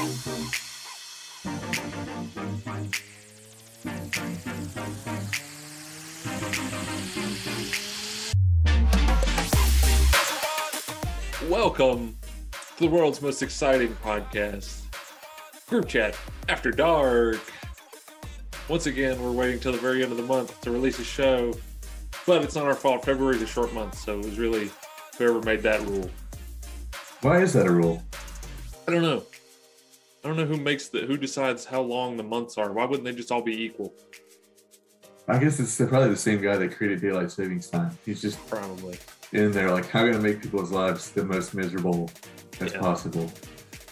Welcome to the world's most exciting podcast, Group Chat After Dark. Once again, we're waiting till the very end of the month to release a show, but it's not our fault. February is a short month, so it was really whoever made that rule. Why is that a rule? I don't know. I don't know who makes the who decides how long the months are. Why wouldn't they just all be equal? I guess it's probably the same guy that created daylight savings time. He's just Probably. in there like, how can I make people's lives the most miserable as Yeah. possible?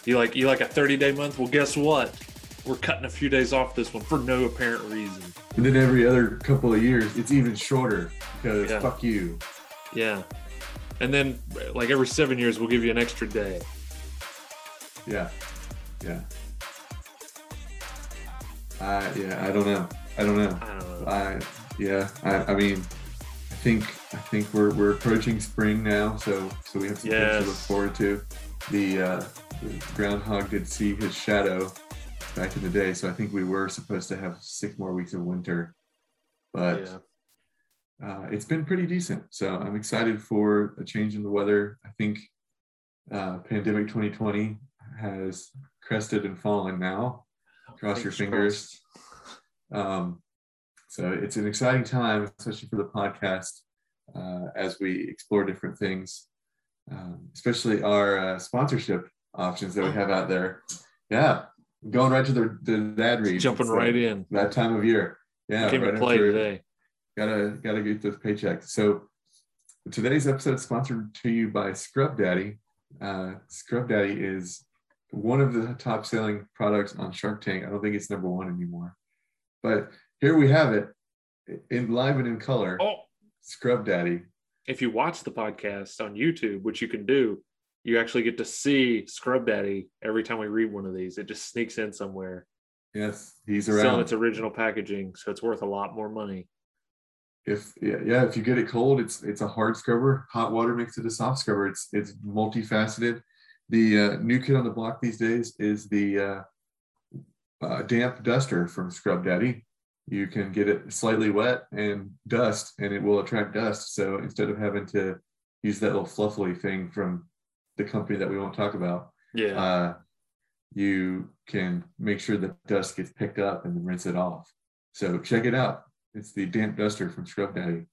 You like you like a 30 day month? Well, guess what? We're cutting a few days off this one for no apparent reason. And then every other couple of years, it's even shorter because Yeah. fuck you. Yeah. And then like every seven years we'll give you an extra day. Yeah, yeah. Uh, yeah, I don't know. I don't know. I don't know. I yeah. I, I mean, I think I think we're we're approaching spring now, so so we have some things to look forward to. The, uh, the groundhog did see his shadow back in the day, so I think we were supposed to have six more weeks of winter, but yeah. uh, it's been pretty decent. So I'm excited for a change in the weather. I think uh, pandemic 2020 has crested and fallen now. Cross your Fingers fingers. Um, so it's an exciting time, especially for the podcast, uh, as we explore different things, um, especially our uh, sponsorship options that we have out there. Yeah, going right to the, the ad read. Jumping It's right like in. that time of year. Yeah, Came right to play after- today. gotta gotta get those paychecks. So today's episode is sponsored to you by Scrub Daddy. Uh, Scrub Daddy is one of the top selling products on Shark Tank. I don't think it's number one anymore, but here we have it in live and in color. Oh, Scrub Daddy. if you watch the podcast on YouTube, which you can do, you actually get to see Scrub Daddy every time we read one of these. It just sneaks in somewhere. Yes, he's Still around. its original packaging, so it's worth a lot more money. if yeah, yeah, if you get it cold, it's it's a hard scrubber. Hot water makes it a soft scrubber. It's it's multifaceted. The uh, new kid on the block these days is the uh, uh, damp duster from Scrub Daddy. You can get it slightly wet and dust, and it will attract dust. So instead of having to use that little fluffly thing from the company that we won't talk about, Yeah. uh, you can make sure that dust gets picked up and then rinse it off. So check it out. It's the damp duster from Scrub Daddy.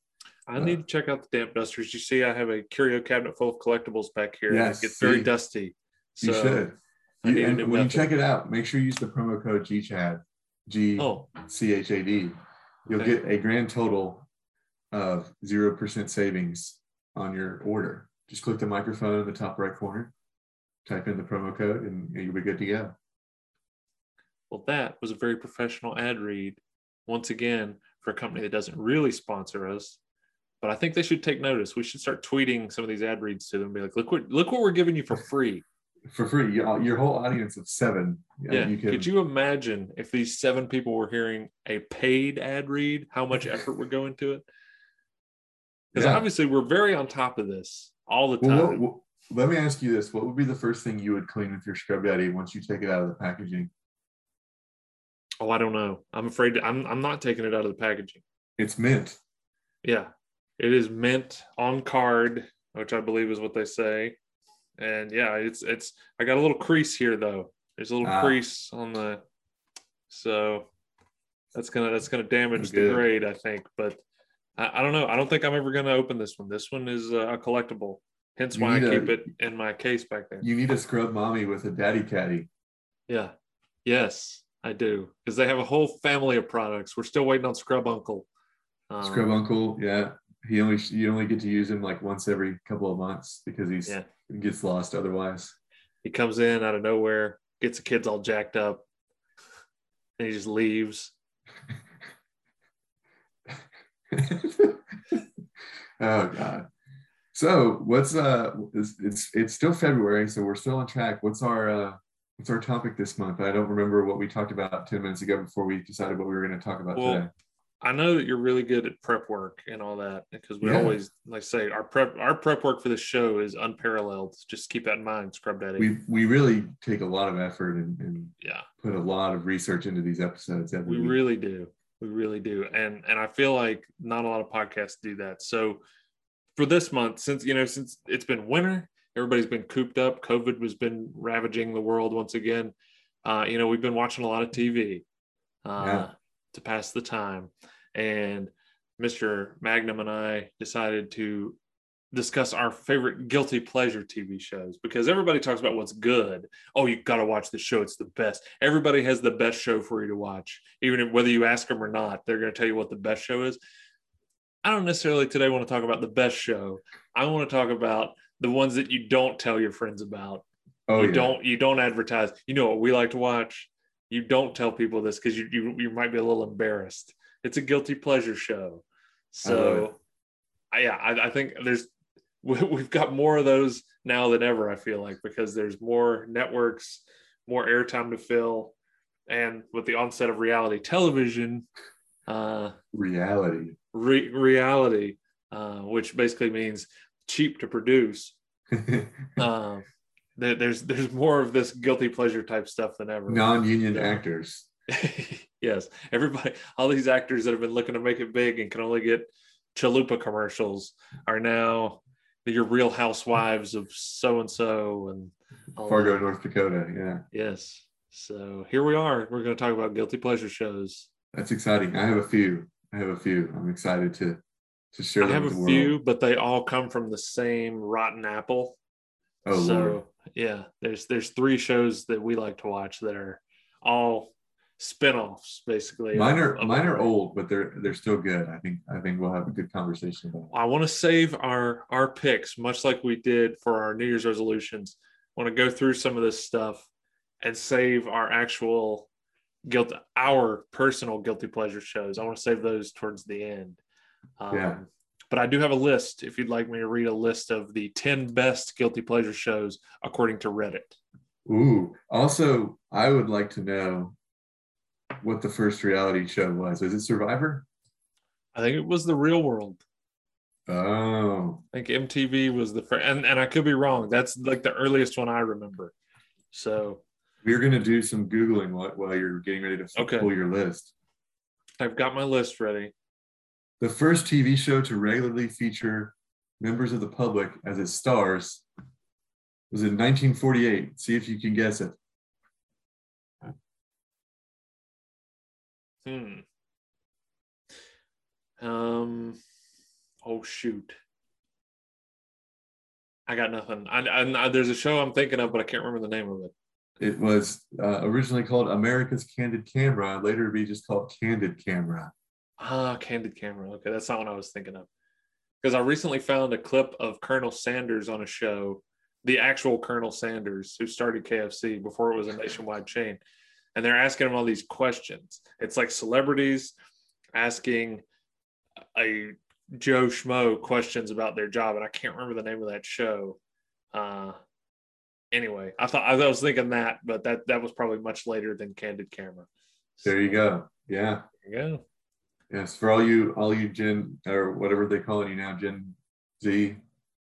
I need to check out the damp dusters. You see, I have a curio cabinet full of collectibles back here. Yes, it gets very see? dusty. You should. You- and when you check it out, make sure you use the promo code GCHAD, G Oh, C H A D. You'll Okay. get a grand total of 0% savings on your order. Just click the microphone in the top right corner, type in the promo code, and you'll be good to go. well, that was a very professional ad read. Once again, for a company that doesn't really sponsor us, but I think they should take notice. We should start tweeting some of these ad reads to them. Be like, look what look what we're giving you for free. For free, your, your whole audience of seven. uh, Yeah. You can, Could you imagine if these seven people were hearing a paid ad read, how much effort would go into it? Because Yeah. obviously we're very on top of this all the Well, time. what- what- let me ask you this: What would be the first thing you would clean with your Scrub Daddy once you take it out of the packaging? oh, I don't know. I'm afraid to, I'm I'm not taking it out of the packaging. It's mint. Yeah. It is mint on card, which I believe is what they say. And yeah, it's it's I got a little crease here though. There's a little Ah. crease on the so that's gonna that's gonna damage the grade, I think. But I, I don't know. I don't think I'm ever gonna open this one. This one is uh, a collectible. Hence why I a- keep it in my case back there. You need a scrub mommy with a daddy caddy. Yeah. Yes, I do. Because they have a whole family of products. We're still waiting on Scrub Uncle. Um, Scrub uncle, yeah. He only you only get to use him like once every couple of months because he's Yeah. he gets lost otherwise. He comes in out of nowhere, gets the kids all jacked up, and he just leaves. oh god. So what's uh it's, it's it's still February, so we're still on track. What's our uh what's our topic this month? I don't remember what we talked about 10 minutes ago before we decided what we were going to talk about Well, today. I know that you're really good at prep work and all that because we Yeah. always like say our prep our prep work for this show is unparalleled. Just keep that in mind, Scrub Daddy. We we really take a lot of effort and, and yeah, put a lot of research into these episodes. every we week. really do. We really do. And and I feel like not a lot of podcasts do that. So for this month, since you know, since it's been winter, everybody's been cooped up. COVID has been ravaging the world once again. Uh, you know, we've been watching a lot of TV uh, Yeah. to pass the time. And Mr. Magnum and I decided to discuss our favorite guilty pleasure TV shows because everybody talks about what's good. Oh, you got to watch the show; it's the best. Everybody has the best show for you to watch, even if, whether you ask them or not. They're going to tell you what the best show is. I don't necessarily today want to talk about the best show. I want to talk about the ones that you don't tell your friends about. Oh you yeah. don't you don't advertise. You know what we like to watch. You don't tell people this because you, you you might be a little embarrassed. It's a guilty pleasure show. I. So, I, yeah, I, I think there's we, we've got more of those now than ever. I feel like because there's more networks, more airtime to fill, and with the onset of reality television, uh, Reality. re- reality, uh, which basically means cheap to produce. Um, there, there's there's more of this guilty pleasure type stuff than ever. Non-union actors. yes, everybody, all these actors that have been looking to make it big and can only get chalupa commercials are now your Real Housewives of so and so and Fargo, that. North Dakota. Yeah, Yes. So here we are. We're going to talk about guilty pleasure shows. that's exciting. I have a few. I have a few. I'm excited to to share I have a few, but they all come from the same rotten apple. Oh so Lord. yeah, there's there's three shows that we like to watch that are all spin-offs basically. Mine are of- mine are old, but they're they're still good. I think I think we'll have a good conversation about. I want to save our our picks, much like we did for our New Year's resolutions. I want to go through some of this stuff and save our actual guilt, our personal guilty pleasure shows. I want to save those towards the end. Um, Yeah. But I do have a list. If you'd like me to read a list of the ten best guilty pleasure shows according to Reddit. Ooh. Also, I would like to know what the first reality show was. Is it Survivor? I think it was the Real World. Oh, I think MTV was the first, and, and I could be wrong. That's like the earliest one I remember. So we're gonna do some googling while, while you're getting ready to Okay. pull your list. I've got my list ready. The first TV show to regularly feature members of the public as its stars was in 1948. See if you can guess it. Hmm. Um. Oh shoot. I got nothing. I, I, there's a show I'm thinking of, but I can't remember the name of it. It was uh, originally called America's Candid Camera, later to be just called Candid Camera. Ah, Candid Camera. Okay, that's not what I was thinking of. Because I recently found a clip of Colonel Sanders on a show, the actual Colonel Sanders who started KFC before it was a nationwide chain, and they're asking him all these questions. It's like celebrities asking a Joe Schmo questions about their job, and I can't remember the name of that show. Uh, anyway, I thought I was thinking that, but that that was probably much later than Candid Camera. There you go. Yeah. There you go. Yes. For all you, all you Gen or whatever they calling you now, Gen Z.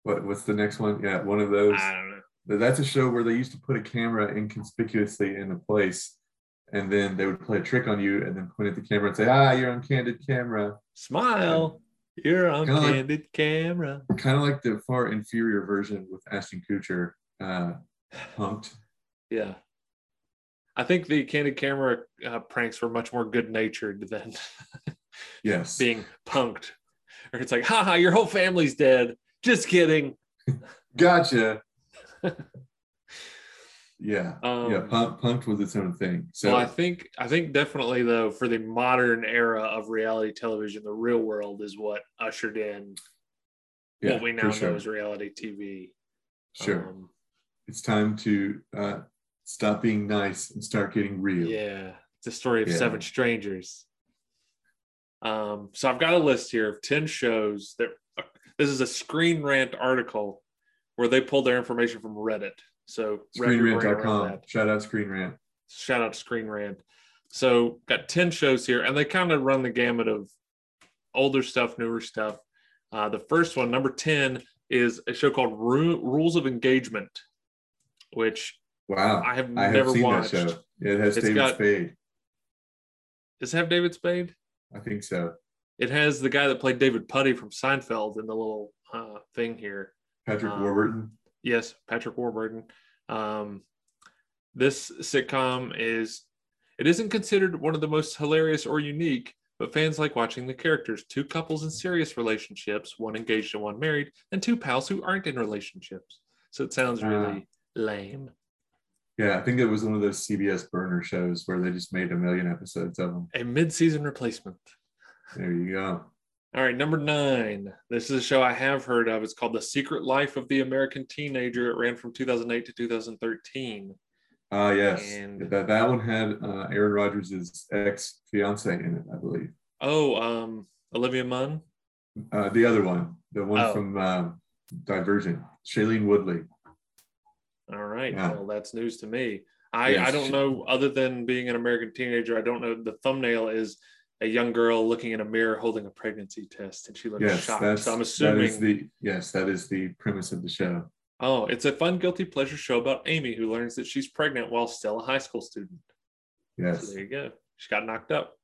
What, what's the next one? Yeah, one of those. I don't know. But That's a show where they used to put a camera inconspicuously in a place, and then they would play a trick on you, and then point at the camera and say, "Ah, you're on candid camera." Smile. You're on Kinda like- candid camera. Kind of like the far inferior version with Ashton Kutcher, uh, punked. Yeah. I think the candid camera uh, pranks were much more good natured than Yes. being punked. Or it's like, haha, your whole family's dead. Just kidding. Gotcha. yeah. Um, yeah. Punk, punked was its own thing. So well, I think I think definitely though for the modern era of reality television, the real world is what ushered in yeah, what we now know sure. as reality TV. Sure. Um, it's time to uh, stop being nice and start getting real. Yeah, it's a story of Yeah. seven strangers. Um, so I've got a list here of 10 shows that this is a Screen Rant article where they pulled their information from Reddit. So wrap your brain around ScreenRant.com. Shout out Screen Rant. Shout out Screen Rant. So got 10 shows here, and they kind of run the gamut of older stuff, newer stuff. Uh, the first one, number 10, is a show called Ru- Rules of Engagement, which Wow. I have I have never seen watched. that show. It has It's David got- Spade. Does it have David Spade? I think so. It has the guy that played David Puddy from Seinfeld in the little uh, thing here. Patrick Um, Warburton. Yes, Patrick Warburton. Um, this sitcom is it isn't considered one of the most hilarious or unique, but fans like watching the characters. Two couples in serious relationships, one engaged and one married, and two pals who aren't in relationships. So it sounds really lame. Yeah, I think it was one of those CBS burner shows where they just made a million episodes of them. A mid-season replacement. There you go. All right, number nine. This is a show I have heard of. It's called The Secret Life of the American Teenager. It ran from 2008 to 2013. Ah, yes. And- that that one had uh, Aaron Rodgers' ex fiance in it, I believe. Oh, um, Olivia Munn. Uh, the other one, the one Oh. from um, Divergent, Shailene Woodley. All right. Yeah. Well, that's news to me. I, Yes. I don't know, other than being an American teenager, I don't know. The thumbnail is a young girl looking in a mirror holding a pregnancy test, and she looks Yes, shocked. So I'm assuming, is the yes, that is the premise of the show. oh, it's a fun, guilty pleasure show about Amy who learns that she's pregnant while still a high school student. So Yes. there you go. She got knocked up.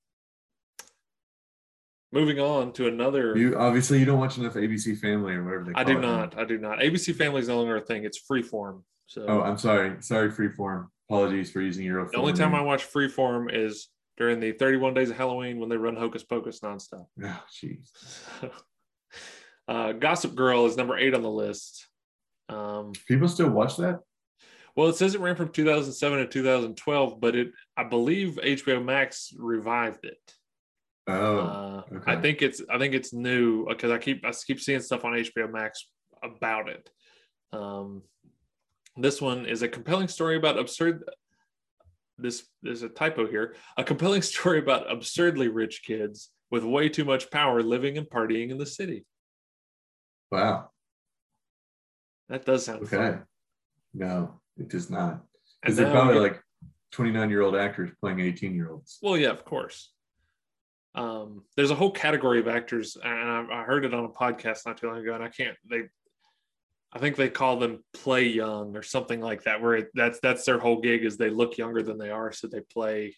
Moving on to another. You obviously you don't watch enough ABC Family or whatever they call I do it not. I do not. ABC Family is no longer a thing. It's freeform. So Oh, I'm sorry. Sorry, Freeform. Apologies for using your. The only time I watch Freeform is during the 31 days of Halloween when they run Hocus Pocus nonstop. Oh, jeez. uh, Gossip Girl is number eight on the list. Um, People still watch that? well, it says it ran from 2007 to 2012, but it I believe HBO Max revived it. Oh, uh, I think it's I think it's new because I keep I keep seeing stuff on HBO Max about it. Um, this one is a compelling story about absurd. This there's a typo here. A compelling story about absurdly rich kids with way too much power living and partying in the city. wow. That does sound Okay. fun. No, it does not. Because they're probably get- like 29 year old actors playing 18 year olds. Well, yeah, of course. Um, there's a whole category of actors, and I, I heard it on a podcast not too long ago, and I can't. They, I think they call them play young or something like that, where it, that's that's their whole gig is they look younger than they are, so they play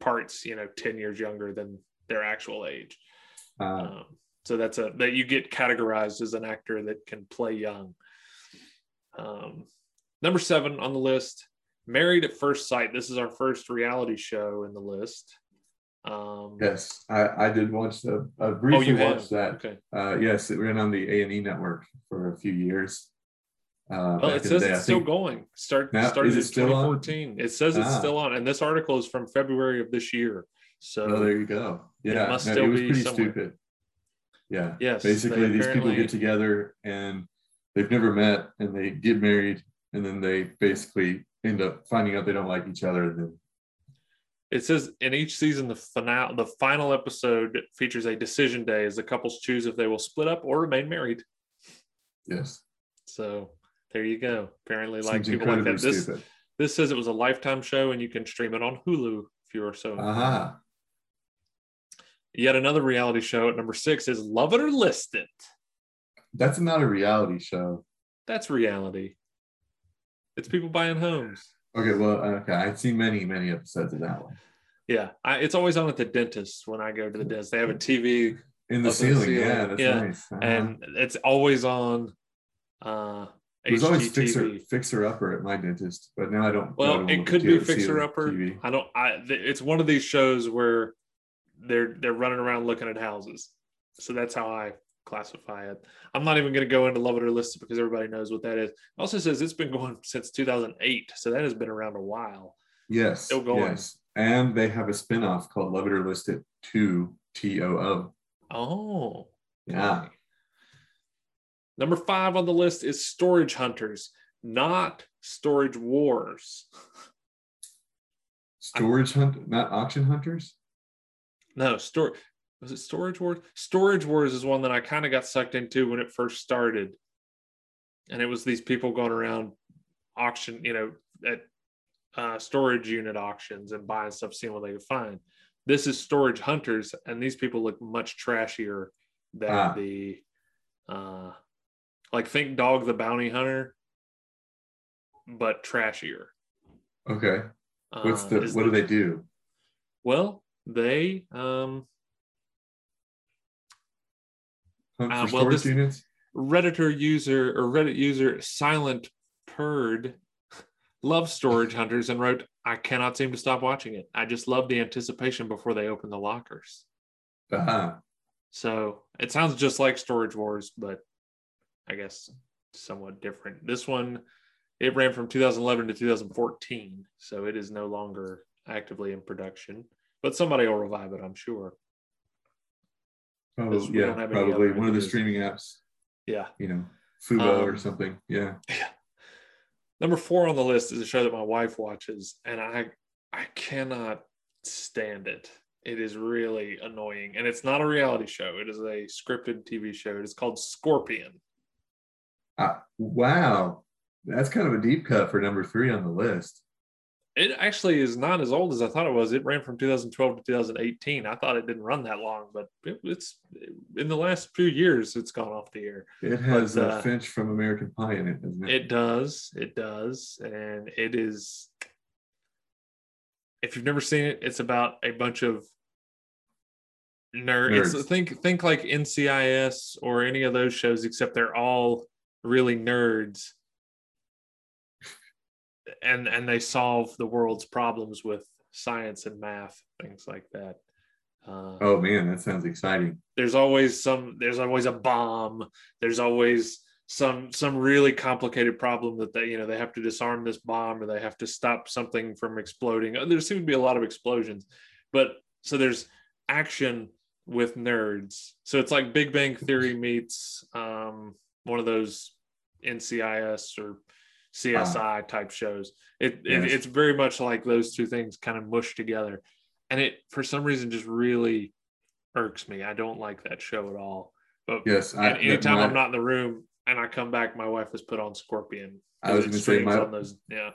parts, you know, ten years younger than their actual age. Uh, Um, so that's a that you get categorized as an actor that can play young. Um, number seven on the list, Married at First Sight. This is our first reality show in the list. Um, yes, I, I did watch the. I oh, briefly have watched that. Okay. Uh, yes, it ran on the A and E network for a few years. Uh, Well, it says it's still think- going. Start Now, started it in on? 2014. It says it's Ah. still on, and this article is from February of this year. So Oh, there you go. Yeah, must no, still it was be pretty somewhere. stupid. Yeah. yes, Basically, these people get together and they've never met and they get married and then they basically end up finding out they don't like each other. And then, It says in each season, the finale, the final episode features a decision day as the couples choose if they will split up or remain married. yes, So there you go. Apparently, like seems people like that. This stupid. this says it was a lifetime show, and you can stream it on Hulu if you are so. Aha. Yet another reality show at number six is Love It or List It. That's not a reality show. That's reality. It's people buying homes. Okay, well, okay. I've seen many, many episodes of that one. Yeah, I, it's always on at the dentist when I go to the dentist. They have a TV, In the in the ceiling, ceiling, yeah, that's yeah. nice. Uh-huh. and it's always on. Uh, There's always fixer fixer upper at my dentist, but now I don't. Well, I don't it could be Fixer Upper. TV. I don't. I. th- It's one of these shows where they're they're running around looking at houses. So that's how I classify it. I'm not even going to go into Love It or List It because everybody knows what that is. It also says it's been going since 2008, so that has been around a while. Yes, Still going. yes, and they have a spinoff called Love It or List It Two T O O. Oh, Yeah. Number five on the list is Storage Hunters, not Storage Wars. Storage hunt, not auction hunters. No, store was it Storage Wars? Storage Wars is one that I kind of got sucked into when it first started. And it was these people going around auction, you know, at uh, storage unit auctions and buying stuff, seeing what they could find. this is Storage Hunters, and these people look much trashier than Ah. the uh like think Dog the Bounty Hunter, but trashier. Okay. What's Uh, the what do they do? Well, they um Hunt uh, well, this- units? Redditor user or Reddit user Silent Purd loves Storage Hunters and wrote, I cannot seem to stop watching it. I just love the anticipation before they open the lockers. Ah, So it sounds just like Storage Wars, but I guess somewhat different. This one, it ran from 2011 to 2014, so it is no longer actively in production. But somebody will revive it, I'm sure. oh, yeah, don't have any probably one of the streaming apps. Yeah. You know, Fubo or Um, something. Yeah. Number four on the list is a show that my wife watches, and I I cannot stand it. It is really annoying, and it's not a reality show. It is a scripted TV show. It is called Scorpion. Wow, that's kind of a deep cut for number three on the list. It actually is not as old as I thought it was. It ran from 2012 to 2018. I thought it didn't run that long, but it, it's in the last few years it's gone off the air. It has But, uh, uh, Finch from American Pie in it, doesn't it? It does. It does. And it is, if you've never seen it, it's about a bunch of nerds. Nerds. It's, think, think like NCIS or any of those shows, except they're all really nerds. And, and they solve the world's problems with science and math, things like that. Uh, Oh man, that sounds exciting. there's always some there's always a bomb there's always some some really complicated problem that they you know they have to disarm this bomb or they have to stop something from exploding Uh, there seem to be a lot of explosions but so there's action with nerds so it's like big bang theory meets um one of those ncis or csi type shows it, it it's very much like those two things kind of mushed together and it for some reason just really irks me. I don't like that show at all. But Yes, I, anytime my- I'm not in the room and I come back, my wife has put on Scorpion. I was going to say my on those. Yeah,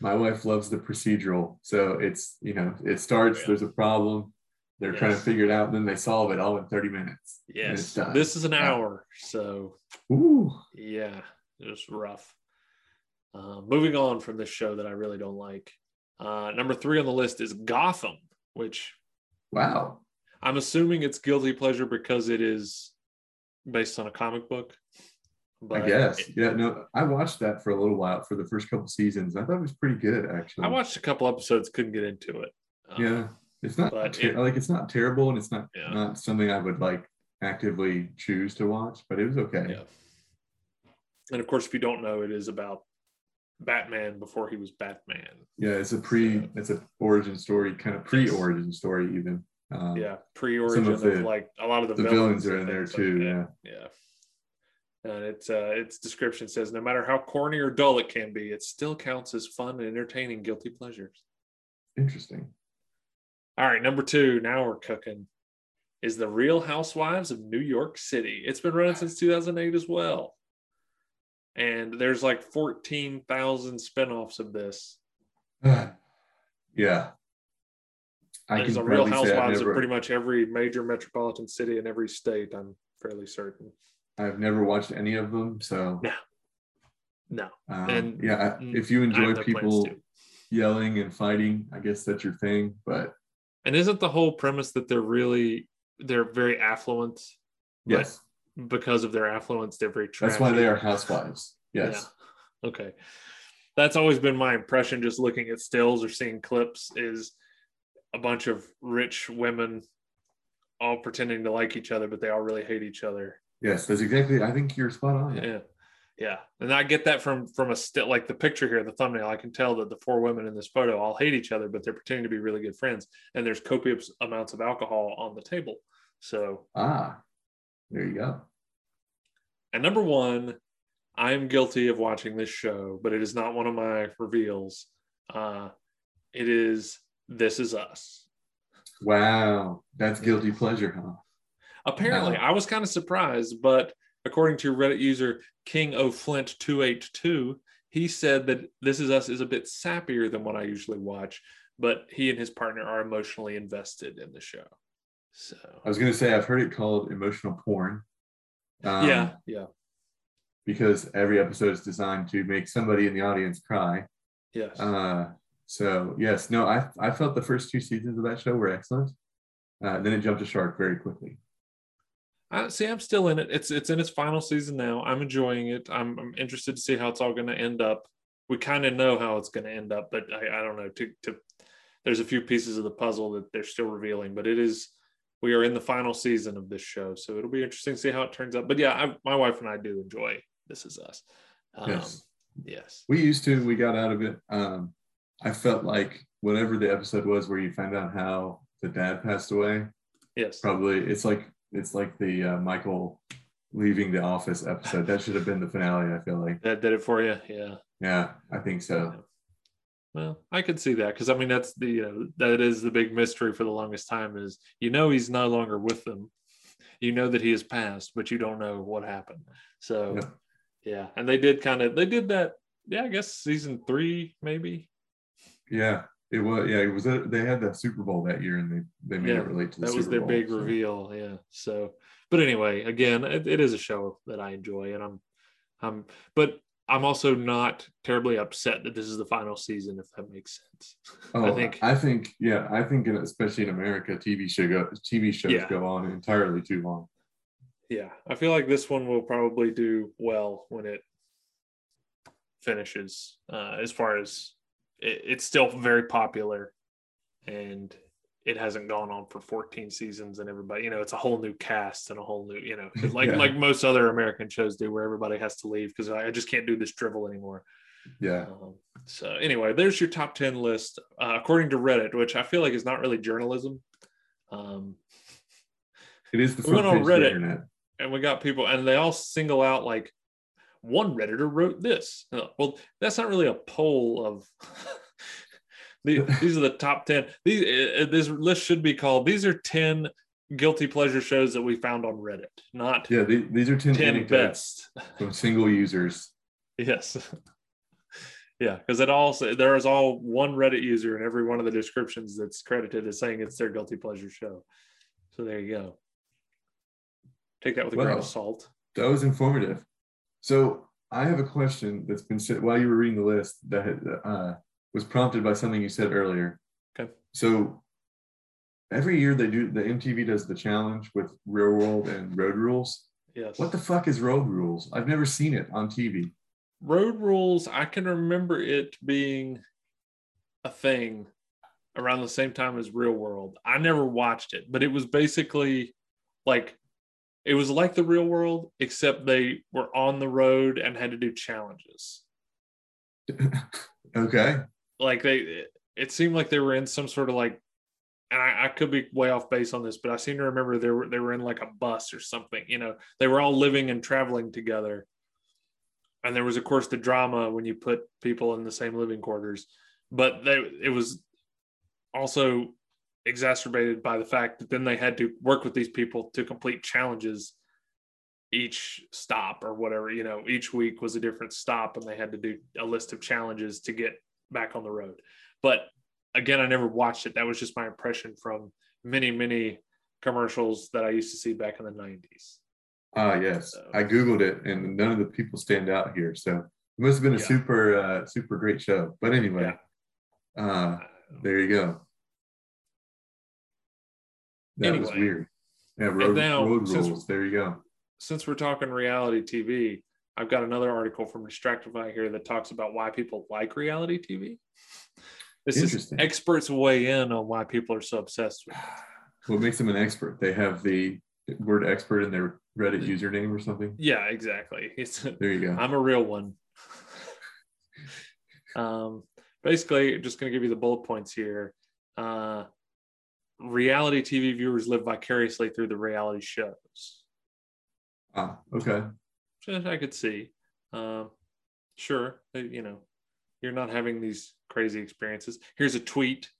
my wife loves the procedural, so it's you know it starts. Oh, yeah. There's a problem, they're trying to figure it out, and then they solve it all in 30 minutes. yes. This is an hour, so Ooh, yeah, it was rough. Uh, moving on from this show that I really don't like. Uh, number three on the list is Gotham, which wow. I'm assuming it's guilty pleasure because it is based on a comic book. I guess. yeah, no, I watched that for a little while for the first couple seasons. I thought it was pretty good actually. I watched a couple episodes, couldn't get into it. Um, Yeah, it's not but ter- it- like it's not terrible, and it's not Yeah. not something I would like actively choose to watch, but it was okay. Yeah. And of course, if you don't know, it is about Batman before he was Batman. Yeah, it's a pre, So- it's a origin story, kind of pre-origin story even. Um, yeah, pre-origin of, of the- like a lot of the, the villains, villains are in there things like too. yeah, Yeah. And it's uh, its description says, no matter how corny or dull it can be, it still counts as fun and entertaining guilty pleasures. interesting. All right, number two. Now we're cooking. Is the Real Housewives of New York City? It's been running since 2008 as well, and there's like 14,000 spinoffs of this. yeah, I There's can a Real probably say I've Housewives never, of pretty much every major metropolitan city in every state. I'm fairly certain. I've never watched any of them, so Yeah. No, um, And- yeah, mm, if you enjoy no people yelling and fighting, I guess that's your thing. But And isn't the whole premise that they're really they're very affluent yes, because of their affluence? They're very. that's why they are housewives. Yes, Yeah. Okay. That's always been my impression just looking at stills or seeing clips is a bunch of rich women all pretending to like each other, but they all really hate each other. yes, that's exactly. I think you're spot on. Yeah. Yeah. And I get that from from a still like the picture here, the thumbnail. I can tell that the four women in this photo all hate each other, but they're pretending to be really good friends. And there's copious amounts of alcohol on the table. So Ah, there you go. And number one, I am guilty of watching this show, but it is not one of my reveals. Uh, it is This Is Us. Wow, that's guilty pleasure, huh? Apparently, Wow. I was kind of surprised, but according to Reddit user King O Flint 282, he said that This Is Us is a bit sappier than what I usually watch, but he and his partner are emotionally invested in the show. So I was gonna say I've heard it called emotional porn. Um, yeah, yeah, Because every episode is designed to make somebody in the audience cry. yes. Uh, so yes, no, I I felt the first two seasons of that show were excellent. Uh, then it jumped a shark very quickly. I see. I'm still in it. It's it's in its final season now. I'm enjoying it. I'm, I'm interested to see how it's all going to end up. We kind of know how it's going to end up, but I, I don't know. To to there's a few pieces of the puzzle that they're still revealing, but it is we are in the final season of this show, so it'll be interesting to see how it turns out. But yeah, I, my wife and I do enjoy This Is Us. Um, Yes. Yes. We used to, we got out of it. Um, I felt like whatever the episode was where you find out how the dad passed away, Yes. probably it's like it's like the uh, Michael leaving the office episode. That should have been the finale. I feel like. That did it for you. Yeah. Yeah, I think so. Well, I could see that because I mean that's the you know that is the big mystery for the longest time is you know he's no longer with them, you know that he has passed, but you don't know what happened. So Yeah. yeah, and they did kind of they did that. Yeah, I guess season three maybe. Yeah, it was. Yeah, it was. A, they had the Super Bowl that year, and they they made Yeah, it relate to the That was Super their Bowl, big so. reveal. Yeah. So, but anyway, again, it, it is a show that I enjoy, and I'm, I'm, but I'm also not terribly upset that this is the final season, if that makes sense. Oh, I think I think, yeah, I think, in, especially in America, TV show go, TV shows Yeah. go on entirely too long. Yeah, I feel like this one will probably do well when it finishes. Uh, as far as it, it's still very popular, and it hasn't gone on for 14 seasons, and everybody, you know, it's a whole new cast and a whole new, you know like Yeah. like most other American shows do, where everybody has to leave because I, I just can't do this drivel anymore. Yeah, Um, so anyway, there's your top 10 list uh, according to Reddit, which I feel like is not really journalism. Um, it is the We went on Reddit. internet. and we got people and they all single out like one redditor wrote this. Uh, well that's not really a poll of these are the top 10 these uh, this list should be called these are 10 guilty pleasure shows that we found on reddit not Yeah, the- these are 10, 10 best. from single users. yes. Yeah because it also there is all one reddit user in every one of the descriptions that's credited as saying it's their guilty pleasure show. So there you go. Take that with a grain of salt. That was informative. So I have a question that's been said while you were reading the list that uh, was prompted by something you said earlier. Okay. So every year they do the MTV does the challenge with real world and road rules. yes What the fuck is road rules? I've never seen it on TV. road rules i can remember it being a thing around the same time as real world i never watched it but it was basically like it was like the real world except they were on the road and had to do challenges. Okay. like they it seemed like they were in some sort of like and I, I could be way off base on this but i seem to remember they were they were in like a bus or something you know? They were all living and traveling together. And there was of course the drama when you put people in the same living quarters but they it was also exacerbated by the fact that then they had to work with these people to complete challenges each stop or whatever you know each week was a different stop and they had to do a list of challenges to get back on the road but again i never watched it that was just my impression from many many commercials that i used to see back in the 90s Ah, yes. So- I Googled it and none of the people stand out here. So it must have been a Yeah. super, uh, super great show. But anyway, uh, there you go. That was Anyway. weird. Yeah, road, road since- rules. There you go. since we're talking reality tv i've got another article from distractify here that talks about why people like reality tv this is experts weigh in on why people are so obsessed with it What makes them an expert? They have the word expert in their Reddit username or something. yeah exactly it's There you go. I'm a real one. um, basically, just going to give you the bullet points here. Uh, reality TV viewers live vicariously through the reality shows, Ah, okay. which I could see. Um, sure, uh, you know, you're not having these crazy experiences. Here's a tweet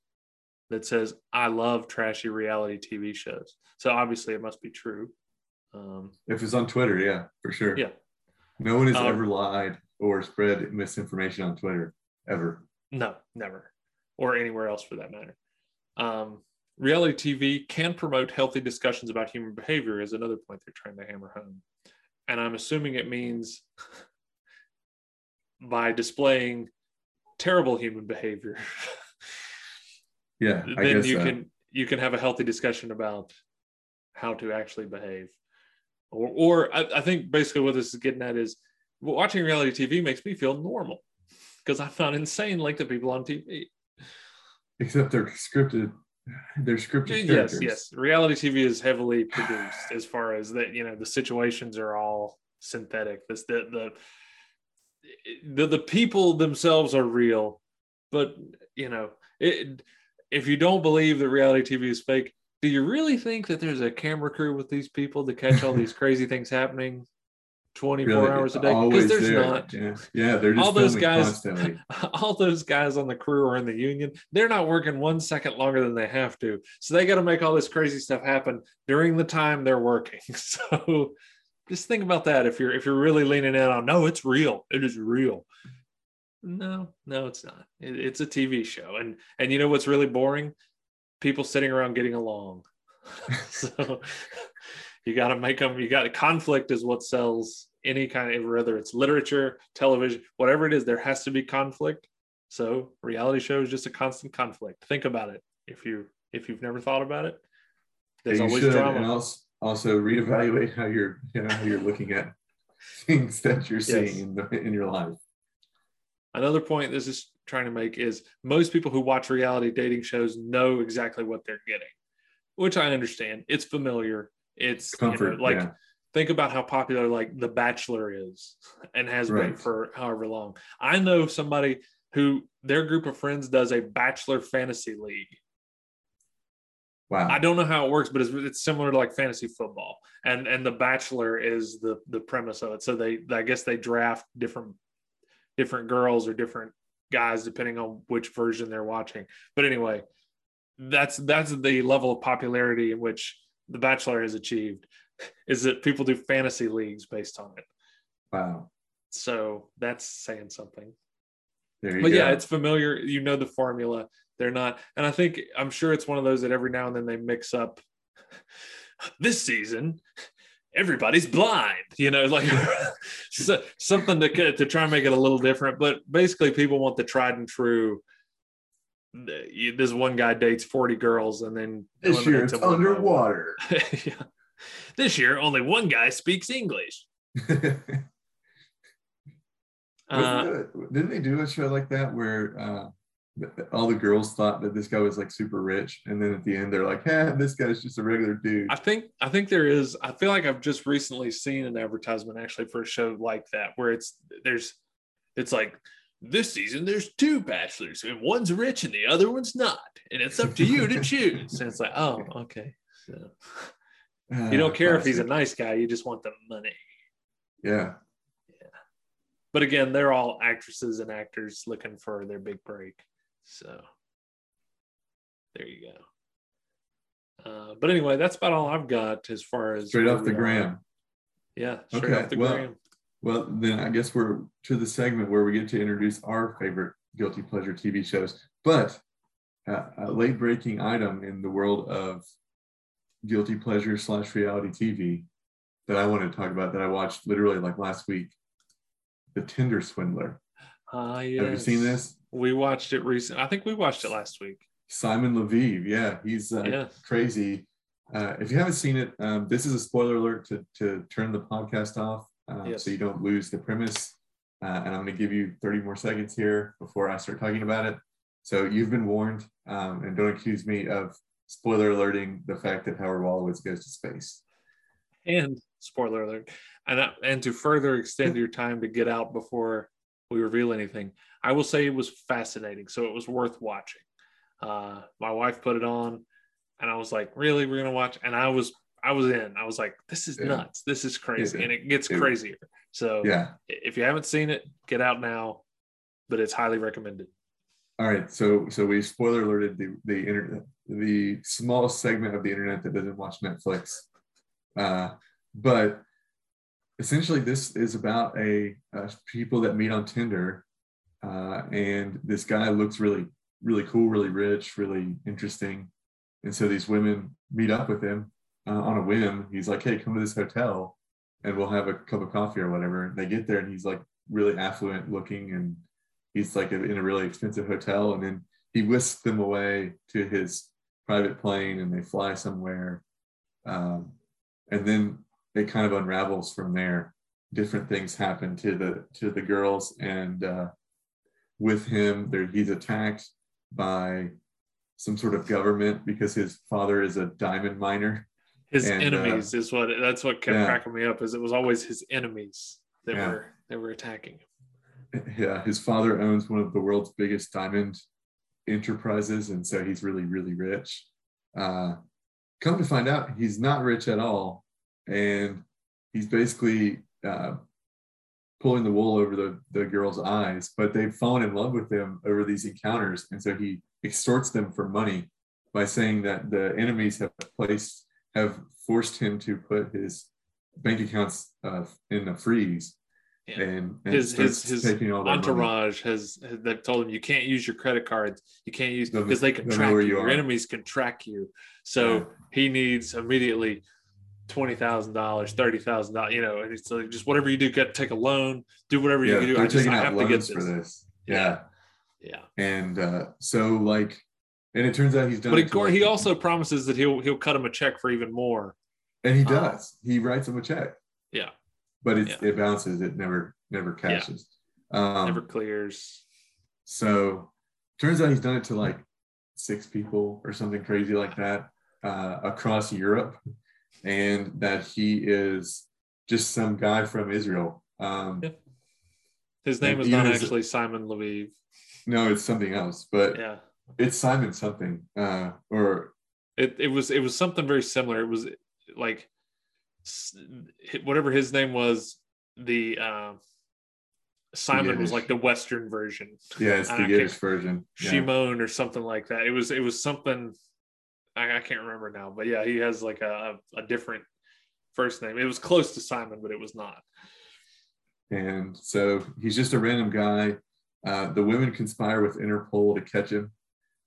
that says, "I love trashy reality TV shows." So obviously, it must be true. Um, If it's on Twitter, yeah, for sure. Yeah. No one has Um, ever lied or spread misinformation on Twitter ever. No, never. or anywhere else for that matter. Um, reality TV can promote healthy discussions about human behavior, is another point they're trying to hammer home. And I'm assuming it means by displaying terrible human behavior. Yeah, I then you so. can you can have a healthy discussion about how to actually behave. Or, or I, I think basically what this is getting at is watching reality TV makes me feel normal because I'm not insane like the people on TV. except they're scripted. They're scripted yes yes. Reality tv is heavily produced as far as that you know the situations are all synthetic. This the the the, the people themselves are real but you know it, if you don't believe that reality tv is fake do you really think that there's a camera crew with these people to catch all these crazy things happening 24 Really, hours a day? Because there's there. not. Yeah, yeah, they're just all those guys constantly. all those guys on the crew are in the union. They're not working one second longer than they have to. So they got to make all this crazy stuff happen during the time they're working. So just think about that if you're if you're really leaning in on no it's real. It is real. No no it's not. It, it's a tv show. And and you know what's really boring? People sitting around getting along. So you got to make them you got to conflict is what sells any kind of whether it's literature television whatever it is there has to be conflict. So reality show is just a constant conflict. Think about it. If you if you've never thought about it there's always should, drama. and also, also reevaluate how you're, you know, how you're looking at things that you're seeing in, the, in your life. another point this is trying to make is most people who watch reality dating shows know exactly what they're getting which i understand. It's familiar it's you know, Comfort, like yeah. think about how popular like the bachelor is and has been for however long. I know somebody who their group of friends does a bachelor fantasy league. Wow. i don't know how it works but it's, it's similar to like fantasy football. And and the bachelor is the the premise of it. So they i guess they draft different different girls or different guys depending on which version they're watching. But anyway that's that's the level of popularity in which the bachelor has achieved is that people do fantasy leagues based on it. Wow. so that's saying something. There you but go. yeah it's familiar. You know the formula. They're not and i think i'm sure it's one of those that every now and then they mix up this season everybody's blind you know like something to to try and make it a little different. But basically people want the tried and true this one guy dates 40 girls and then this year it's them one by one. underwater. yeah. this year only one guy speaks english uh, didn't they do a show like that where uh, all the girls thought that this guy was like super rich, and then at the end they're like, "Hey, this guy's just a regular dude." I think I think there is. I feel like I've just recently seen an advertisement actually for a show like that where it's there's it's like this season there's two bachelors and one's rich and the other one's not and it's up to you to choose. And it's like oh okay so. You don't care if he's a nice guy you just want the money. Yeah. Yeah. But again they're all actresses and actors looking for their big break so. There you go. Uh, but anyway that's about all I've got as far as Straight off the gram. yeah straight Okay, off the well, gram Well, then I guess we're to the segment where we get to introduce our favorite guilty pleasure TV shows. But uh, a late breaking item in the world of guilty pleasure slash reality TV that I want to talk about that I watched literally like last week The Tinder Swindler. Ah, Have you seen this? We watched it recently. I think we watched it last week. Simon Leviev. Yeah, he's uh, Yeah. crazy. Uh, if you haven't seen it, um, this is a spoiler alert to, to turn the podcast off um, Yes. so you don't lose the premise. Uh, and I'm going to give you 30 more seconds here before I start talking about it. So you've been warned, um, and don't accuse me of spoiler alerting the fact that Howard Wolowitz goes to space. And spoiler alert. And uh, and to further extend your time to get out before we reveal anything, I will say it was fascinating. So it was worth watching. Uh, my wife put it on, and I was like, "Really, we're gonna watch?" And I was I was in. I was like, "This is Yeah. nuts. This is crazy," Yeah. and it gets crazier. So Yeah. if you haven't seen it, get out now. But it's highly recommended. All right. So so we spoiler alerted the the internet the small segment of the internet that doesn't watch Netflix. Uh, but essentially, this is about a, uh people that meet on Tinder, uh, and this guy looks really really cool, really rich, really interesting. And so these women meet up with him uh, on a whim. He's like, "Hey, come to this hotel, and we'll have a cup of coffee or whatever." And they get there, and he's like really affluent looking, and he's like in a really expensive hotel. And then he whisks them away to his private plane, and they fly somewhere. Um, and then it kind of unravels from there. Different things happen to the to the girls, and uh, with him, there he's attacked by some sort of government because his father is a diamond miner. His and, enemies uh, is what that's what kept yeah. cracking me up. Is it was always his enemies that yeah. were that were attacking him. Yeah, his father owns one of the world's biggest diamond enterprises, and so he's really really rich. Uh, come to find out, he's not rich at all, and he's basically uh, pulling the wool over the, the girl's eyes, but they've fallen in love with him over these encounters. And so he extorts them for money by saying that the enemies have placed, have forced him to put his bank accounts uh, in a freeze. Yeah. And, and his his, his entourage has, has they've told him you can't use your credit cards you can't use because they can track you, you your enemies can track you so yeah. he needs immediately twenty thousand dollars, thirty thousand dollars, you know, and it's like just whatever you do, get to take a loan, do whatever yeah, you do. I just I have to get this. for this. Yeah. Yeah. And uh, so like and it turns out he's done But he, like, he also promises that he'll he'll cut him a check for even more. And he uh, does. he writes him a check. Yeah. But yeah. it bounces, it never never cashes. Yeah. Um, never clears. So turns out he's done it to like six people or something crazy like that uh, across Europe and that he is just some guy from Israel. Um, yeah. His name is not actually Simon Leviev. No, it's something else, but yeah, it's Simon something. Uh, or it, it was it was something very similar. It was like whatever his name was. The uh, Simon was like the Western version. Yeah, it's the Yiddish version. Yeah. Shimon or something like that. It was it was something I, I can't remember now, but yeah, he has like a, a different first name. It was close to Simon, but it was not. And so he's just a random guy. Uh, the women conspire with Interpol to catch him,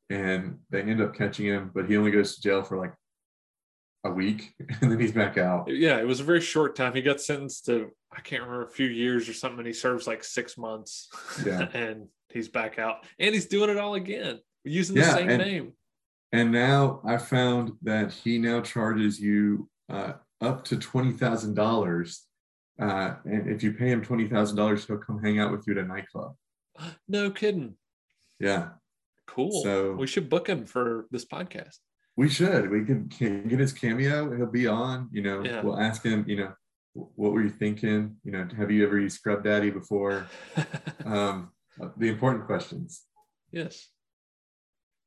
and they end up catching him, but he only goes to jail for like a week, and then he's back out. Yeah, it was a very short time. He got sentenced to I can't remember a few years or something, and he serves like six months. Yeah, and he's back out, and he's doing it all again using the yeah, same and, name. And now I found that he now charges you uh, up to twenty thousand uh, dollars, and if you pay him twenty thousand dollars, he'll come hang out with you at a nightclub. No kidding. Yeah. Cool. So we should book him for this podcast. We should. We can, can get his cameo. He'll be on. You know, yeah. we'll ask him. You know, what were you thinking? You know, have you ever used Scrub Daddy before? um, the important questions. Yes.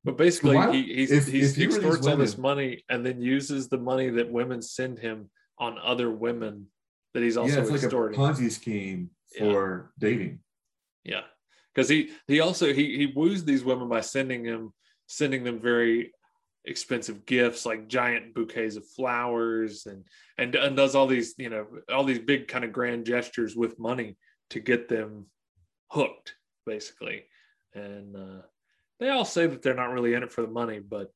But basically, Why, he he's, if, he's if extorts all this money and then uses the money that women send him on other women that he's also yeah, it's extorting. like a Ponzi scheme for yeah. dating. Yeah, because he he also he he woos these women by sending him sending them very expensive gifts like giant bouquets of flowers and and and does all these you know all these big kind of grand gestures with money to get them hooked basically and uh they all say that they're not really in it for the money, but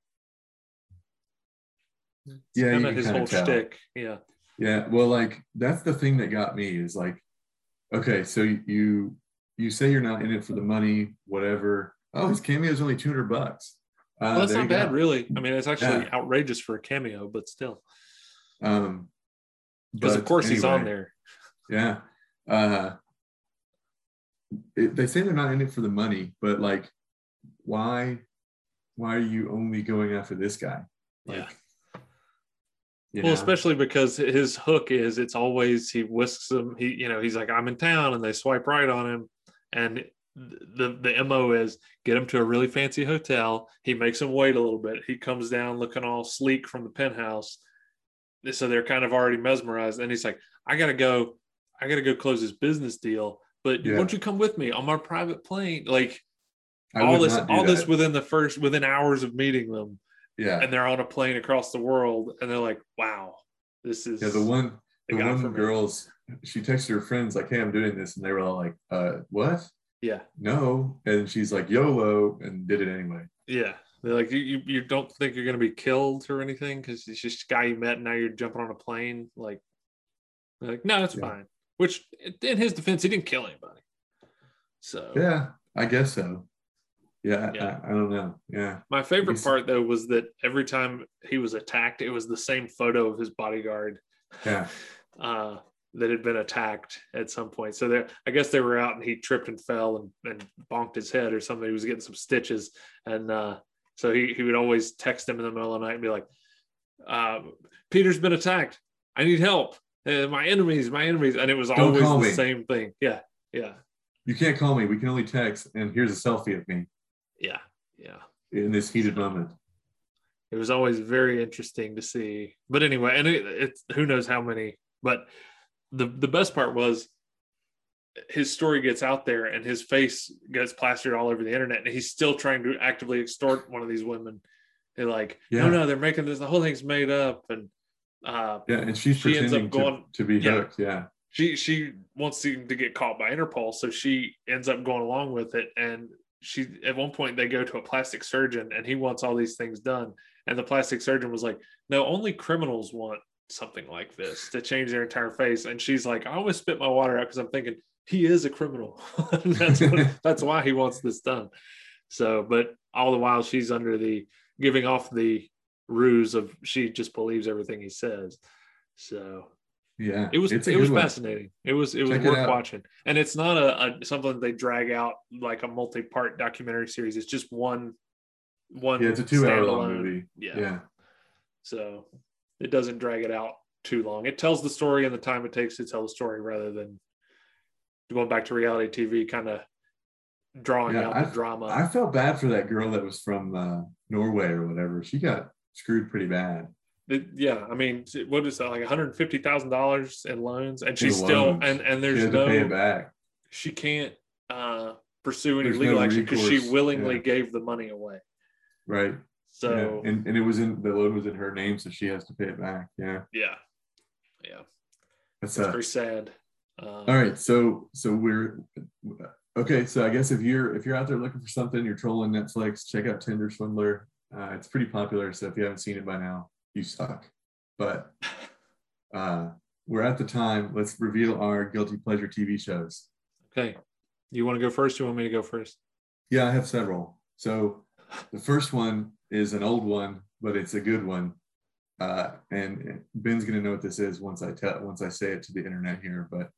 yeah, kind of his whole shtick. Yeah. Yeah. Well, like that's the thing that got me is like, okay, so you you say you're not in it for the money, whatever. Oh, his cameo is only 200 bucks. Uh, well, that's not bad, go. really. I mean, it's actually yeah. outrageous for a cameo, but still. Um, because of course anyway, he's on there. Yeah. Uh, it, they say they're not in it for the money, but like why why are you only going after this guy? Like, yeah. well, know? especially because his hook is it's always he whisks them. He, you know, he's like, I'm in town, and they swipe right on him, and the the mo is get him to a really fancy hotel. He makes him wait a little bit. He comes down looking all sleek from the penthouse, so they're kind of already mesmerized. And he's like, I gotta go, I gotta go close this business deal. But yeah. won't you come with me on my private plane? Like all this all that. this within the first within hours of meeting them yeah and they're on a plane across the world and they're like wow this is yeah the one the, one girls she texted her friends like hey i'm doing this and they were all like uh what Yeah. no, and she's like YOLO and did it anyway. Yeah. They're like, you, you, you don't think you're going to be killed or anything because it's just a guy you met and now you're jumping on a plane. Like, like, no, it's Yeah. fine. Which, in his defense, he didn't kill anybody. So, Yeah, I guess so. Yeah, Yeah. I, I don't know. Yeah, my favorite part, though, was that every time he was attacked, it was the same photo of his bodyguard yeah, uh, that had been attacked at some point. So there, I guess they were out and he tripped and fell and, and bonked his head or something. He was getting some stitches. And uh, so he, he would always text him in the middle of the night and be like, uh, Peter's been attacked. I need help. Uh, my enemies, my enemies. And it was Don't always the me. same thing. Yeah. Yeah. you can't call me. We can only text. And here's a selfie of me Yeah. Yeah. in this heated moment. it was always very interesting to see. But anyway, and it, it's who knows how many. But the the best part was his story gets out there and his face gets plastered all over the internet, and he's still trying to actively extort one of these women. They're like, Yeah. no, no, they're making this. The whole thing's made up, and uh, Yeah, and she's She ends up pretending to, going- to be yeah. hooked. Yeah, she she wants him to get caught by Interpol, so she ends up going along with it. And she at one point they go to a plastic surgeon, and he wants all these things done. And the plastic surgeon was like, "No, only criminals want something like this to change their entire face." And she's like, "I always spit my water out because I'm thinking he is a criminal. that's what, that's why he wants this done." So, but all the while she's under the giving off the ruse of she just believes everything he says. So yeah. it was it was one. fascinating. It was it was Check it worth out. watching, and it's not a, a something they drag out like a multi-part documentary series. It's just one one. Yeah, it's a two-hour-long movie. Yeah. Yeah, so it doesn't drag it out too long. It tells the story in the time it takes to tell the story, rather than going back to reality TV, kind of drawing Yeah, out the drama. I felt bad for that girl that was from uh, Norway or whatever. She got screwed pretty bad. It- yeah, I mean, what is that like one hundred fifty thousand dollars in loans, and she's still loans. and and She there's had to pay it no back. she can't uh pursue any There's legal no action because she willingly yeah. gave the money away. Right. So yeah. and, and it was in the loan was in her name, so she has to pay it back. Yeah. yeah, yeah, That's uh, very sad. Um, all right. So so we're okay. So I guess if you're if you're out there looking for something, you're trolling Netflix, check out Tinder Swindler. Uh, it's pretty popular. So if you haven't seen it by now, you suck. But uh, we're at the time. Let's reveal our guilty pleasure TV shows. Okay, you want to go first? You want me to go first? Yeah, I have several. So the first one is an old one, but it's a good one. Uh, and Ben's gonna know what this is once I tell once I say it to the internet here, but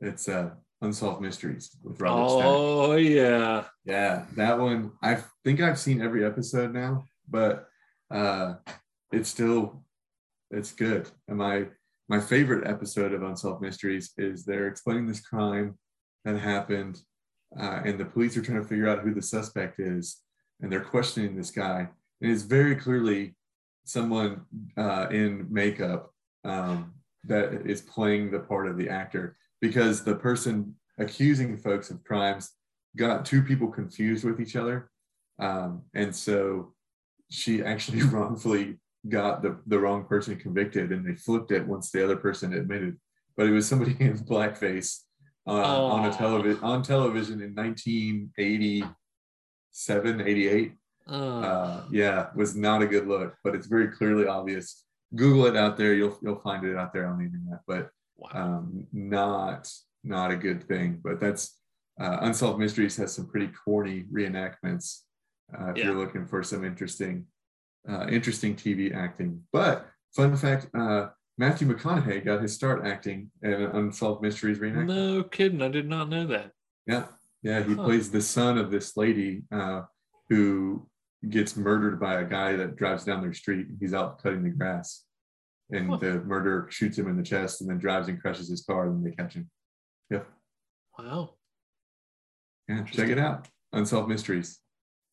it's uh Unsolved Mysteries with Robert Stack. Oh yeah, Yeah, that one. I think I've seen every episode now, but uh it's still it's good. And my my favorite episode of Unsolved Mysteries is they're explaining this crime that happened, uh, and the police are trying to figure out who the suspect is, and they're questioning this guy, and it's very clearly someone uh, in makeup um, that is playing the part of the actor because the person accusing folks of crimes got two people confused with each other. Um, and so she actually wrongfully got the, the wrong person convicted and they flipped it once the other person admitted. But it was somebody in blackface uh, on a television on television in 1987, 88. Uh, Uh, yeah, was not a good look, but it's very clearly obvious. Google it out there, you'll you'll find it out there on the internet. But wow. um, not not a good thing. But that's uh, Unsolved Mysteries has some pretty corny reenactments. Uh, if Yeah. you're looking for some interesting uh, interesting TV acting. But fun fact: uh, Matthew McConaughey got his start acting in Unsolved Mysteries reenactment. no kidding, I did not know that. Yeah, yeah, he Huh. plays the son of this lady uh, who gets murdered by a guy that drives down their street. He's out cutting the grass, and the murderer shoots him in the chest, and then drives and crushes his car, and they catch him. Yep, Wow. yeah, check it out. Unsolved Mysteries.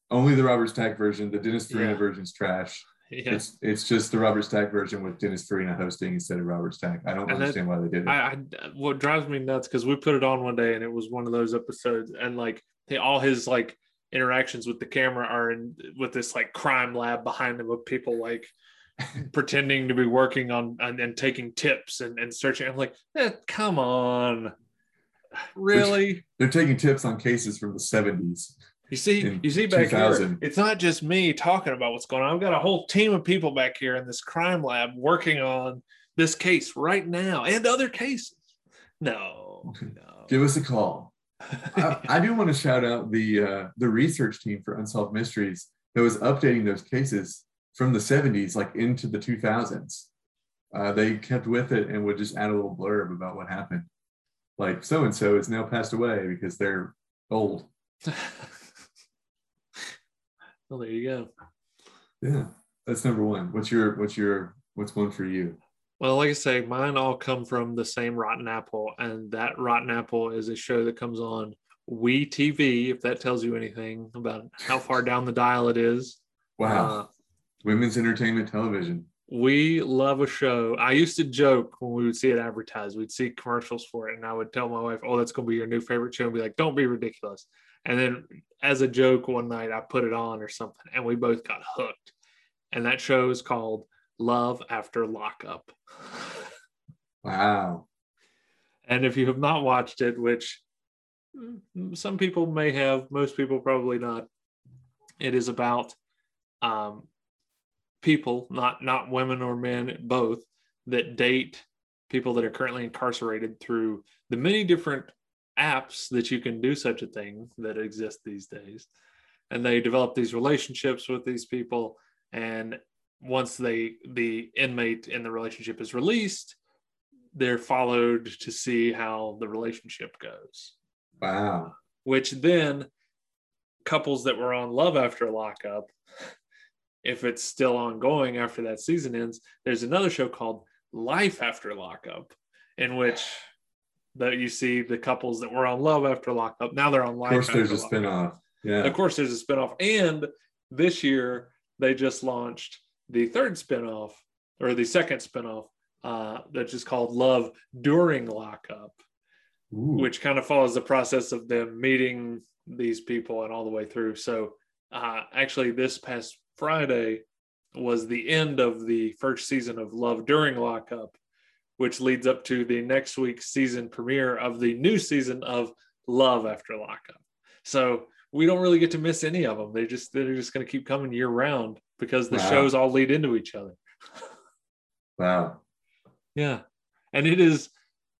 Only the Robert Stack version. The Dennis Farina Yeah. version's trash. Yeah. It's it's just the Robert Stack version with Dennis Farina hosting instead of Robert Stack. I don't And that- understand why they did it. I, I what drives me nuts because we put it on one day and it was one of those episodes and like all his like interactions with the camera are in with this like crime lab behind them of people like pretending to be working on and, and taking tips and, and searching. I'm like, eh, come on. really? They're taking tips on cases from the 70s. You see, you see back here, it's not just me talking about what's going on. I've got a whole team of people back here in this crime lab working on this case right now and other cases. No, no. Give us a call. I, I do want to shout out the uh, the research team for Unsolved Mysteries that was updating those cases from the 70s, like into the 2000s. Uh, they kept with it and would just add a little blurb about what happened. Like so and so is now passed away because they're old. well, there you go. Yeah, that's number one. What's your what's your what's one for you? Well, like I say, mine all come from the same Rotten Apple, and that Rotten Apple is a show that comes on We TV. If that tells you anything about how far down the dial it is, Wow, Uh, women's entertainment television. we love a show. I used to joke when we would see it advertised, we'd see commercials for it, and I would tell my wife, "Oh, that's going to be your new favorite show," and be like, "Don't be ridiculous." And then, as a joke, one night I put it on or something, and we both got hooked. And that show is called Love After Lockup. Wow. And if you have not watched it, which some people may have, most people probably not, it is about um, people, not not women or men, both that date people that are currently incarcerated through the many different apps that you can do such a thing that exist these days. And they develop these relationships with these people, and once they the inmate in the relationship is released, they're followed to see how the relationship goes. Wow. Which then couples that were on Love After Lockup, if it's still ongoing after that season ends, there's another show called Life After Lockup, in which that you see the couples that were on Love After Lockup. Now they're on life. Of course, there's a After Lockup. spinoff. Yeah. Of course, there's a spinoff. And this year, they just launched the third spinoff or the second spinoff uh, that's just called Love During Lockup, Ooh. which kind of follows the process of them meeting these people and all the way through. So, uh, actually, this past Friday was the end of the first season of Love During Lockup, which leads up to the next week's season premiere of the new season of Love After Lockup. So we don't really get to miss any of them. They just they're just going to keep coming year round because the Wow. shows all lead into each other. wow. Yeah, and it is.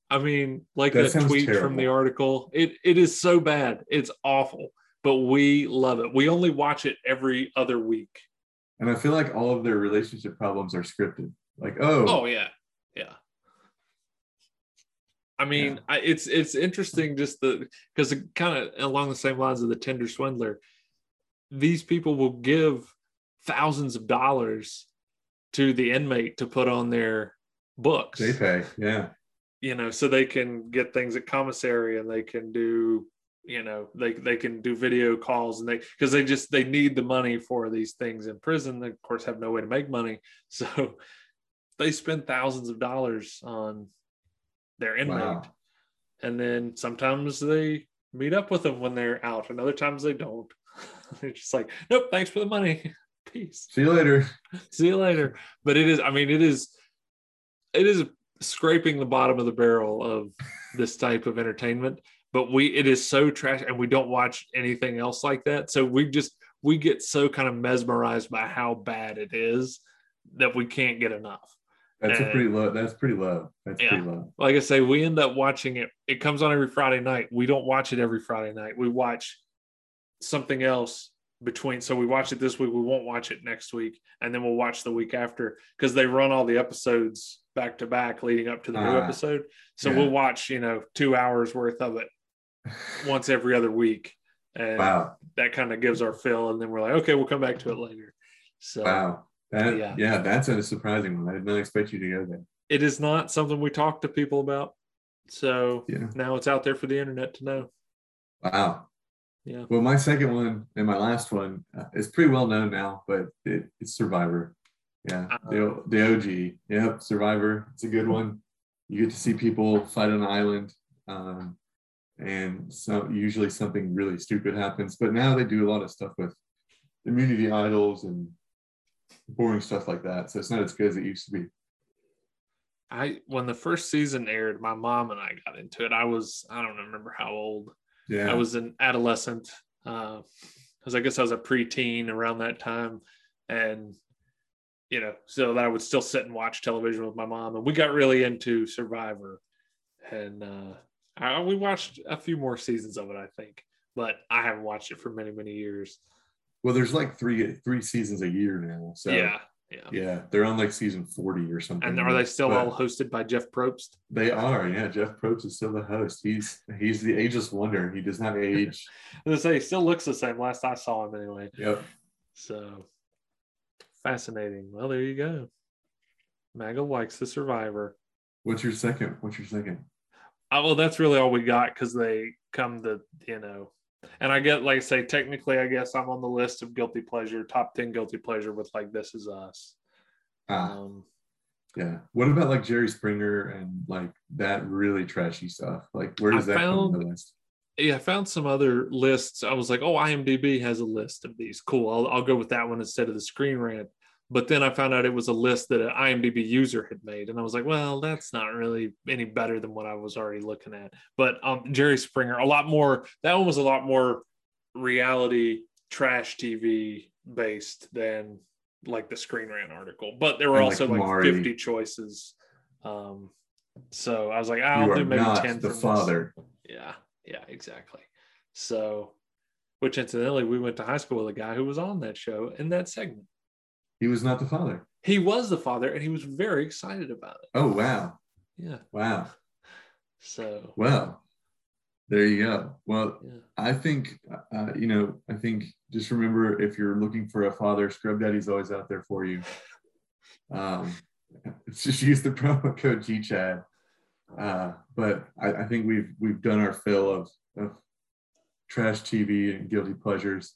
I mean, like That tweet from the article. It it is so bad. It's awful, but we love it. We only watch it every other week. And I feel like all of their relationship problems are scripted. Like, oh, Oh yeah, yeah. I mean, Yeah. I, it's it's interesting just the because kind of along the same lines of the Tinder swindler, these people will give thousands of dollars to the inmate to put on their books. they pay. Yeah. you know, so they can get things at commissary and they can do, you know, they they can do video calls and they because they just they need the money for these things in prison. They of course have no way to make money, so they spend thousands of dollars on their inmate, Wow. and then sometimes they meet up with them when they're out, and other times they don't. they're just like, nope, thanks for the money, peace See you later. see you later but it is i mean it is it is scraping the bottom of the barrel of this type of entertainment but we it is so trash and we don't watch anything else like that so we just we get so kind of mesmerized by how bad it is that we can't get enough That's a pretty low. That's pretty low. That's Yeah. pretty low. like i say we end up watching it it comes on every friday night we don't watch it every friday night we watch something else between so we watch it this week we won't watch it next week and then we'll watch the week after because they run all the episodes back to back leading up to the new Ah, episode so yeah. we'll watch you know two hours worth of it once every other week and Wow. that kind of gives our fill and then we're like okay we'll come back to it later so Wow. That, Yeah. yeah. that's a surprising one. I did not expect you to go there. it is not something we talk to people about so Yeah. now it's out there for the internet to know Wow. Yeah. Well, my second one and my last one uh, is pretty well known now, but it, it's Survivor. Yeah. The, the OG. Yep. Survivor. It's a good one. You get to see people fight on an island. Um, and so usually something really stupid happens. But now they do a lot of stuff with immunity idols and boring stuff like that. So it's not as good as it used to be. I when the first season aired, my mom and I got into it. I was I don't remember how old. Yeah. I was an adolescent. Uh, because I guess I was a preteen around that time, and you know, so that I would still sit and watch television with my mom, and we got really into Survivor, and uh, I, we watched a few more seasons of it, I think, but I haven't watched it for many many years. well, there's like three three seasons a year now. So yeah, yeah. yeah, they're on like season 40 or something. And are they still But all hosted by Jeff Probst? They are, yeah. Jeff Probst is still the host. He's he's the ageless wonder. He does not age. I was say he still looks the same. Last I saw him, anyway. yep. So fascinating. Well, there you go. Maga likes the Survivor. What's your second? What's your second? Uh, well, that's really all we got because they come to you know, and I get like I say technically, I guess I'm on the list of guilty pleasure, top ten guilty pleasure with like This Is Us. Ah, Um, yeah. What about like Jerry Springer and like that really trashy stuff? Like where does I that come on found- the list? yeah, I found some other lists. I was like, oh, IMDb has a list of these. Cool. I'll, I'll go with that one instead of the Screen Rant. But then I found out it was a list that an IMDb user had made. And I was like, well, that's not really any better than what I was already looking at. But um, Jerry Springer, a lot more, that one was a lot more reality trash TV based than like the Screen Rant article. But there were And, also like Maury. 50 choices. Um, so I was like, I'll do maybe not 10 the from this. father. Yeah, yeah, exactly. So, which incidentally, we went to high school with a guy who was on that show in that segment. He was not the father. He was the father, and he was very excited about it. Oh wow. Yeah. Wow. So, Well, there you go. Well, yeah, I think, uh, you know, I think just remember if you're looking for a father, Scrub Daddy's always out there for you. Um, just use the promo code GCHAD. Uh, but I, I think we've we've done our fill of, of trash TV and guilty pleasures.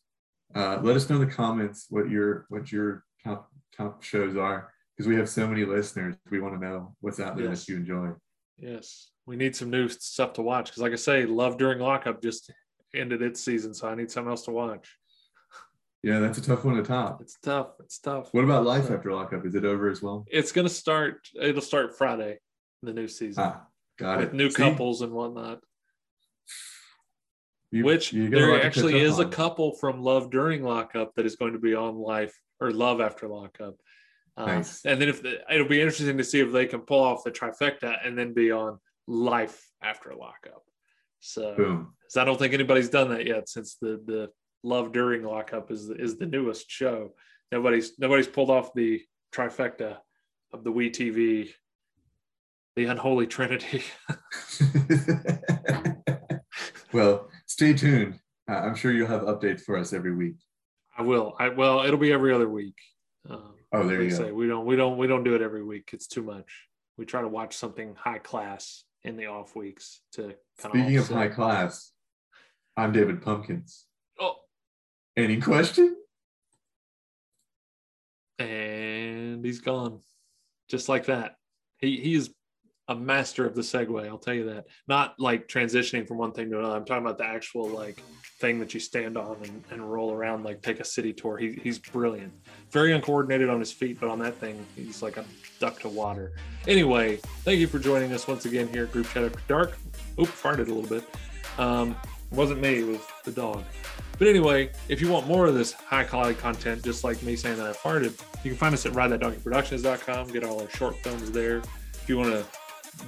Uh, let us know in the comments what your what your top top shows are because we have so many listeners. We want to know what's out there Yes. that you enjoy. yes, we need some new stuff to watch because, like I say, Love During Lockup just ended its season, so I need something else to watch. Yeah, that's a tough one to top. It's tough. It's tough. What about Life After Lockup? Is it over as well? It's gonna start. It'll start Friday, the new season, Ah, got with it. new See? couples and whatnot. You- which you got a lot there actually is a couple from Love During Lockup that is going to be on Life or Love After Lockup. Um, Nice. And then if the, it'll be interesting to see if they can pull off the trifecta and then be on Life After Lockup. So, Boom. I don't think anybody's done that yet since the the Love During Lockup is is the newest show. Nobody's nobody's pulled off the trifecta of the We TV, the unholy trinity. well, stay tuned. Uh, I'm sure you'll have updates for us every week. I will. I well, it'll be every other week. Um, Oh, there you I go. say, we don't we don't we don't do it every week. It's too much. We try to watch something high class in the off weeks to kind Speaking of offset. high class, I'm David Pumpkins. Oh, Any question? and he's gone, just like that. He he is a master of the segue. I'll tell you that. Not like transitioning from one thing to another. I'm talking about the actual like thing that you stand on and, and roll around like take a city tour. He, he's brilliant. Very uncoordinated on his feet, but on that thing, he's like a duck to water. Anyway, thank you for joining us once again here at Group Chat After Dark. Oop, farted a little bit. Um, wasn't me, it was the dog. But anyway, if you want more of this high quality content, just like me saying that I farted, you can find us at ridethatdonkeyproductions.com. Get all our short films there. If you want to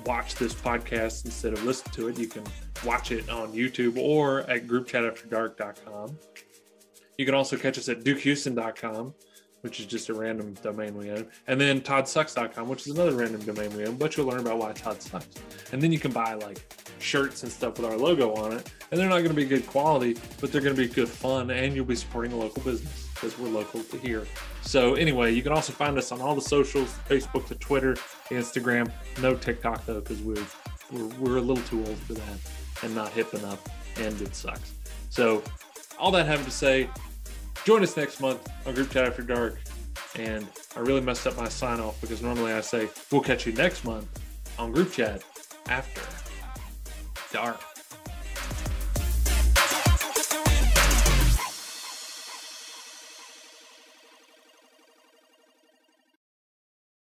watch this podcast instead of listen to it, you can watch it on YouTube or at groupchatafterdark.com. You can also catch us at dukehouston.com, which is just a random domain we own, and then toddsucks.com, which is another random domain we own, but you'll learn about why Todd sucks. And then you can buy like shirts and stuff with our logo on it, and they're not going to be good quality, but they're going to be good fun, and you'll be supporting a local business because we're local to here. So anyway, you can also find us on all the socials: Facebook, to Twitter, Instagram. No TikTok though, because we're, we're we're a little too old for that and not hip enough, and it sucks. So all that having to say, join us next month on Group Chat After Dark. And I really messed up my sign off because normally I say we'll catch you next month on Group Chat After Dark.